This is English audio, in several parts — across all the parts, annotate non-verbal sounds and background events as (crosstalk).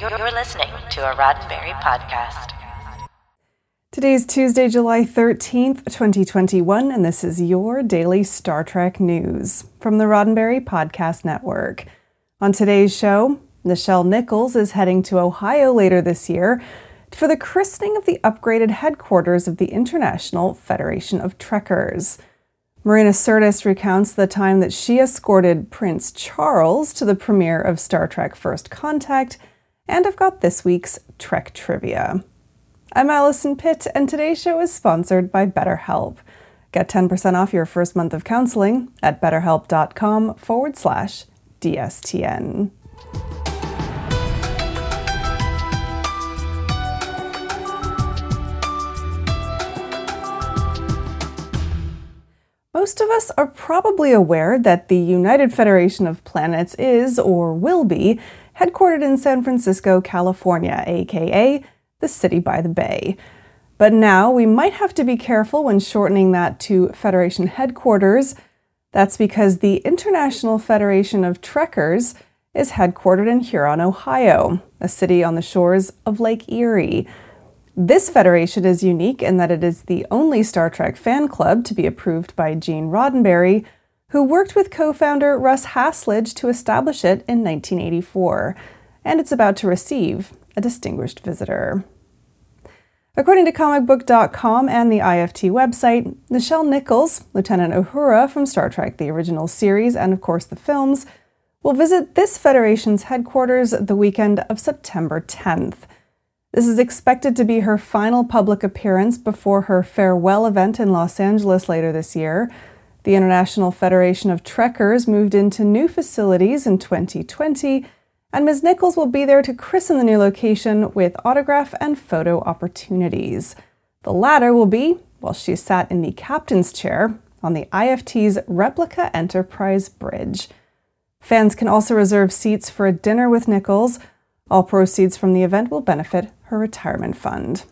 You're listening to a Roddenberry podcast. Today is Tuesday, July 13th, 2021, and this is your daily Star Trek news from the Roddenberry Podcast Network. On today's show, Nichelle Nichols is heading to Ohio later this year for the christening of the upgraded headquarters of the International Federation of Trekkers. Marina Sirtis recounts the time that she escorted Prince Charles to the premiere of Star Trek First Contact, and I've got this week's Trek trivia. I'm Allison Pitt, and today's show is sponsored by BetterHelp. Get 10% off your first month of counseling at betterhelp.com forward slash DSTN. Most of us are probably aware that the United Federation of Planets is, or will be, headquartered in San Francisco, California, aka the city by the bay. But now we might have to be careful when shortening that to Federation headquarters. That's because the International Federation of Trekkers is headquartered in Huron, Ohio, a city on the shores of Lake Erie. This federation is unique in that it is the only Star Trek fan club to be approved by Gene Roddenberry, who worked with co founder Russ Hasledge to establish it in 1984, and it's about to receive a distinguished visitor. According to comicbook.com and the IFT website, Nichelle Nichols, Lieutenant Uhura from Star Trek the original series and of course the films, will visit this Federation's headquarters the weekend of September 10th. This is expected to be her final public appearance before her farewell event in Los Angeles later this year. The International Federation of Trekkers moved into new facilities in 2020 and Ms. Nichols will be there to christen the new location with autograph and photo opportunities. The latter will be while she sat in the captain's chair on the IFT's replica Enterprise Bridge. Fans can also reserve seats for a dinner with Nichols. All proceeds from the event will benefit her retirement fund.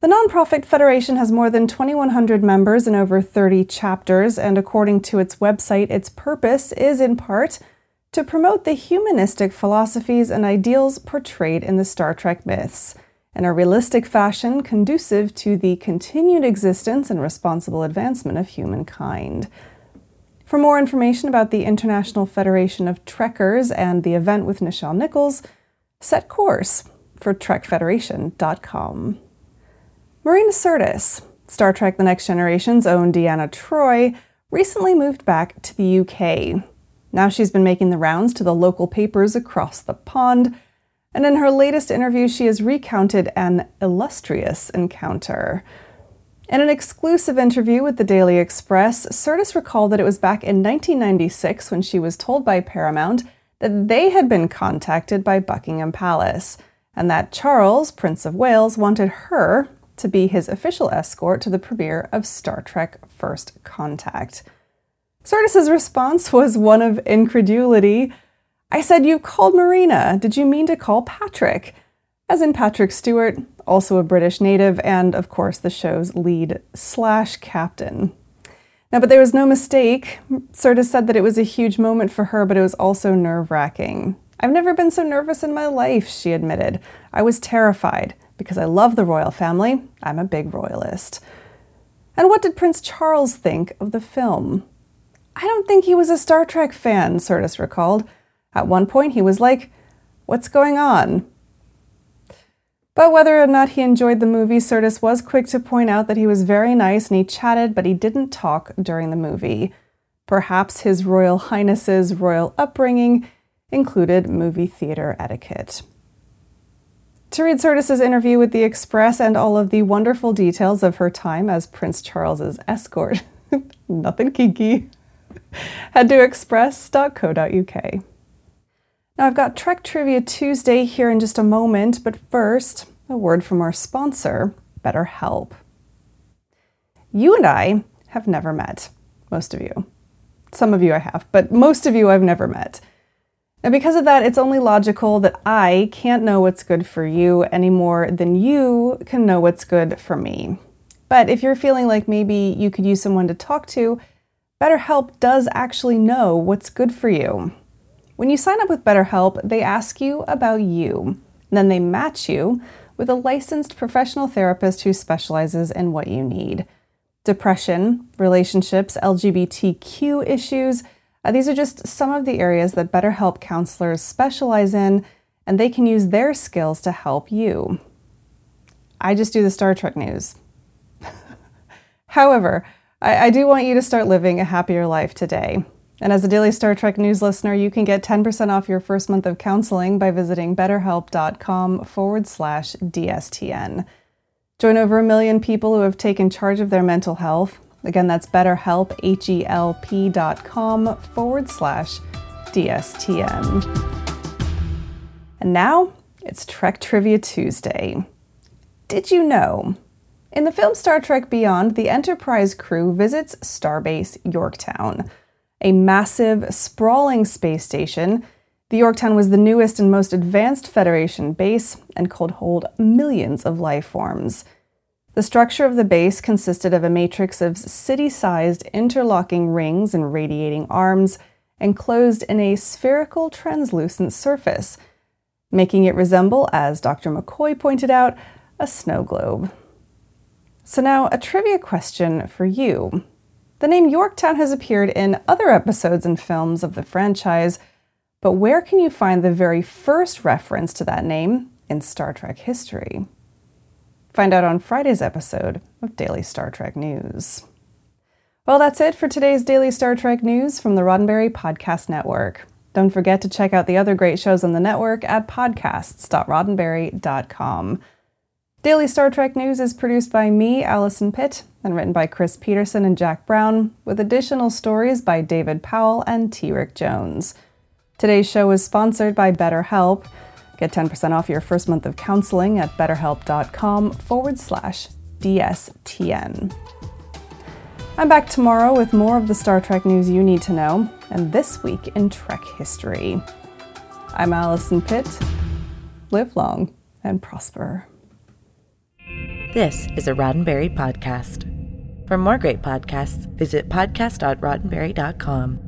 The nonprofit federation has more than 2,100 members in over 30 chapters, and according to its website, its purpose is in part to promote the humanistic philosophies and ideals portrayed in the Star Trek myths in a realistic fashion conducive to the continued existence and responsible advancement of humankind. For more information about the International Federation of Trekkers and the event with Nichelle Nichols, set course for TrekFederation.com. Marina Sirtis, Star Trek The Next Generation's own Deanna Troi, recently moved back to the UK now she's been making the rounds to the local papers across the pond, and in her latest interview, she has recounted an illustrious encounter. In an exclusive interview with the Daily Express, Sirtis recalled that it was back in 1996 when she was told by Paramount that they had been contacted by Buckingham Palace, and that Charles, Prince of Wales, wanted her to be his official escort to the premiere of Star Trek First Contact. Sirtis's response was one of incredulity. I said, You called Marina. Did you mean to call Patrick? As in Patrick Stewart, also a British native, and of course the show's lead slash captain. Now, but there was no mistake. Sirtis said that it was a huge moment for her, but it was also nerve wracking. I've never been so nervous in my life, she admitted. I was terrified because I love the royal family. I'm a big royalist. And what did Prince Charles think of the film? I don't think he was a Star Trek fan, Sirtis recalled. At one point, he was like, What's going on? But whether or not he enjoyed the movie, Sirtis was quick to point out that he was very nice and he chatted, but he didn't talk during the movie. Perhaps his Royal Highness's royal upbringing included movie theater etiquette. To read Sirtis's interview with The Express and all of the wonderful details of her time as Prince Charles's escort, (laughs) nothing kinky. Head to express.co.uk. Now, I've got Trek Trivia Tuesday here in just a moment, but first, a word from our sponsor, BetterHelp. You and I have never met, most of you. Some of you I have, but most of you I've never met. And because of that, it's only logical that I can't know what's good for you any more than you can know what's good for me. But if you're feeling like maybe you could use someone to talk to, BetterHelp does actually know what's good for you. When you sign up with BetterHelp, they ask you about you. Then they match you with a licensed professional therapist who specializes in what you need. Depression, relationships, LGBTQ issues, uh, these are just some of the areas that BetterHelp counselors specialize in, and they can use their skills to help you. I just do the Star Trek news. (laughs) However, I, I do want you to start living a happier life today. And as a daily Star Trek news listener, you can get 10% off your first month of counseling by visiting betterhelp.com forward slash DSTN. Join over a million people who have taken charge of their mental health. Again, that's betterhelp, H-E-L-P dot com forward slash DSTN. And now it's Trek Trivia Tuesday. Did you know? In the film Star Trek Beyond, the Enterprise crew visits Starbase Yorktown a massive, sprawling space station. The Yorktown was the newest and most advanced Federation base and could hold millions of life forms. The structure of the base consisted of a matrix of city sized interlocking rings and radiating arms enclosed in a spherical translucent surface, making it resemble, as Dr. McCoy pointed out, a snow globe. So, now a trivia question for you. The name Yorktown has appeared in other episodes and films of the franchise, but where can you find the very first reference to that name in Star Trek history? Find out on Friday's episode of Daily Star Trek News. Well, that's it for today's Daily Star Trek News from the Roddenberry Podcast Network. Don't forget to check out the other great shows on the network at podcasts.roddenberry.com. Daily Star Trek News is produced by me, Allison Pitt, and written by Chris Peterson and Jack Brown, with additional stories by David Powell and T. Rick Jones. Today's show is sponsored by BetterHelp. Get 10% off your first month of counseling at betterhelp.com forward slash DSTN. I'm back tomorrow with more of the Star Trek news you need to know, and this week in Trek history. I'm Allison Pitt. Live long and prosper. This is a Roddenberry podcast. For more great podcasts, visit podcast.roddenberry.com.